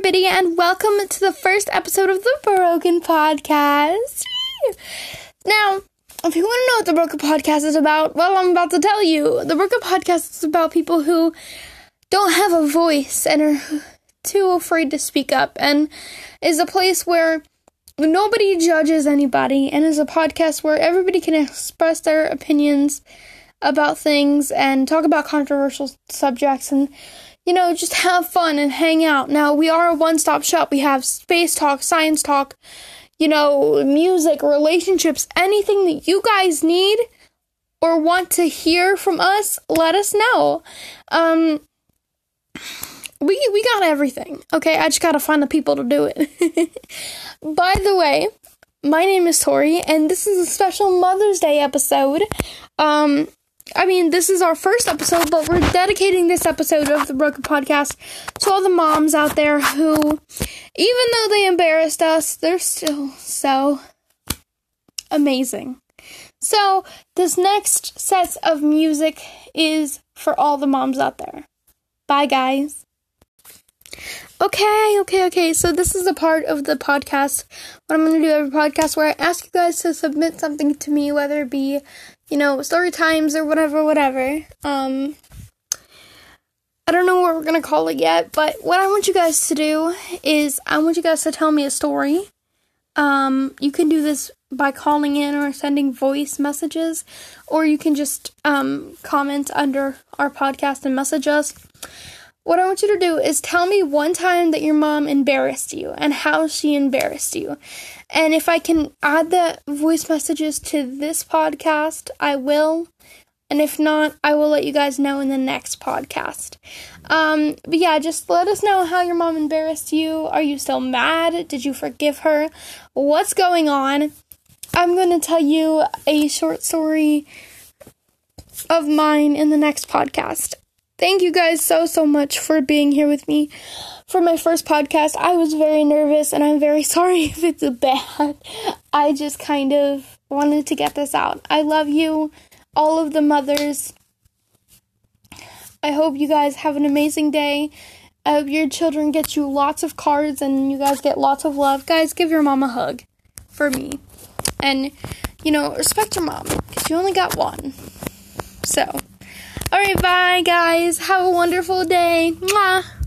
Lydia, and welcome to the first episode of the Broken Podcast. Now, if you want to know what the Broken Podcast is about, well, I'm about to tell you. The Broken Podcast is about people who don't have a voice and are too afraid to speak up, and is a place where nobody judges anybody, and is a podcast where everybody can express their opinions about things and talk about controversial subjects and you know, just have fun and hang out. Now, we are a one stop shop. We have space talk, science talk, you know, music, relationships, anything that you guys need or want to hear from us, let us know. Um, we we got everything. Okay, I just gotta find the people to do it. By the way, my name is Tori, and this is a special Mother's Day episode. Um, I mean, this is our first episode, but we're dedicating this episode of the Broken Podcast to all the moms out there who, even though they embarrassed us, they're still so amazing. So, this next set of music is for all the moms out there. Bye, guys. Okay, okay, okay. So, this is a part of the podcast, what I'm going to do every podcast, where I ask you guys to submit something to me, whether it be you know, story times or whatever, whatever. Um, I don't know what we're gonna call it yet, but what I want you guys to do is I want you guys to tell me a story. Um, you can do this by calling in or sending voice messages, or you can just um, comment under our podcast and message us. What I want you to do is tell me one time that your mom embarrassed you and how she embarrassed you. And if I can add the voice messages to this podcast, I will. And if not, I will let you guys know in the next podcast. Um, but yeah, just let us know how your mom embarrassed you. Are you still mad? Did you forgive her? What's going on? I'm going to tell you a short story of mine in the next podcast. Thank you guys so, so much for being here with me for my first podcast. I was very nervous and I'm very sorry if it's bad. I just kind of wanted to get this out. I love you, all of the mothers. I hope you guys have an amazing day. I hope your children get you lots of cards and you guys get lots of love. Guys, give your mom a hug for me. And, you know, respect your mom because you only got one. So, alright, bye, guys. Have a wonderful day. Mwah.